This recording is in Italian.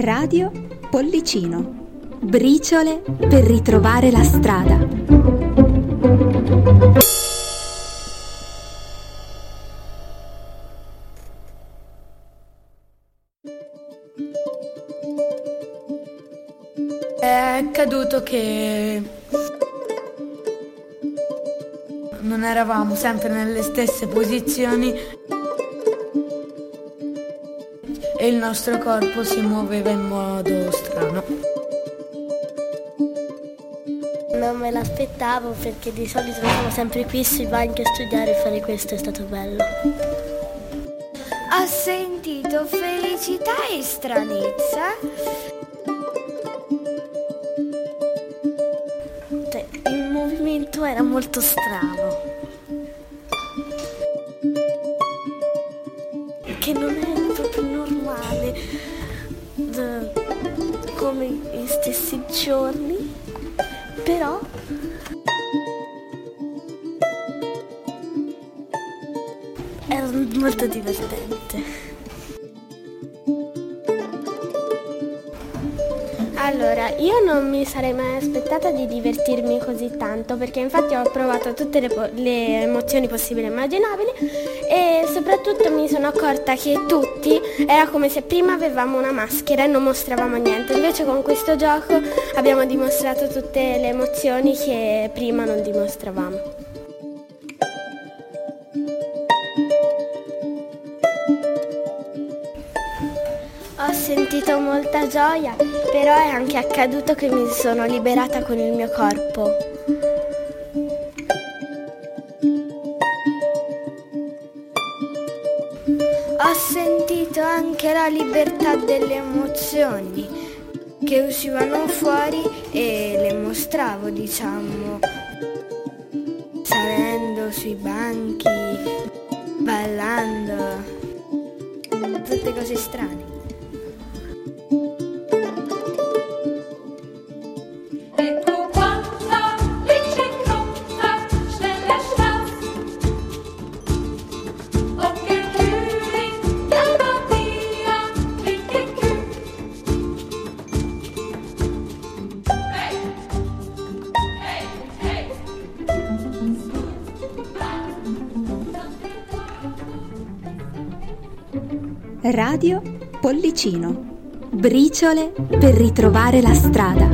Radio Pollicino. Briciole per ritrovare la strada. È accaduto che non eravamo sempre nelle stesse posizioni e il nostro corpo si muoveva in modo strano. Non me l'aspettavo perché di solito siamo sempre qui sui banchi a studiare e fare questo è stato bello. Ho sentito felicità e stranezza. Cioè, il movimento era molto strano. Che non è come gli stessi giorni, però era molto divertente. Allora, io non mi sarei mai aspettata di divertirmi così tanto perché infatti ho provato tutte le, po- le emozioni possibili e immaginabili e soprattutto mi sono accorta che tutti era come se prima avevamo una maschera e non mostravamo niente, invece con questo gioco abbiamo dimostrato tutte le emozioni che prima non dimostravamo. Ho sentito molta gioia, però è anche accaduto che mi sono liberata con il mio corpo. Ho sentito anche la libertà delle emozioni che uscivano fuori e le mostravo, diciamo, salendo sui banchi, ballando, tutte cose strane. Radio Pollicino. Briciole per ritrovare la strada.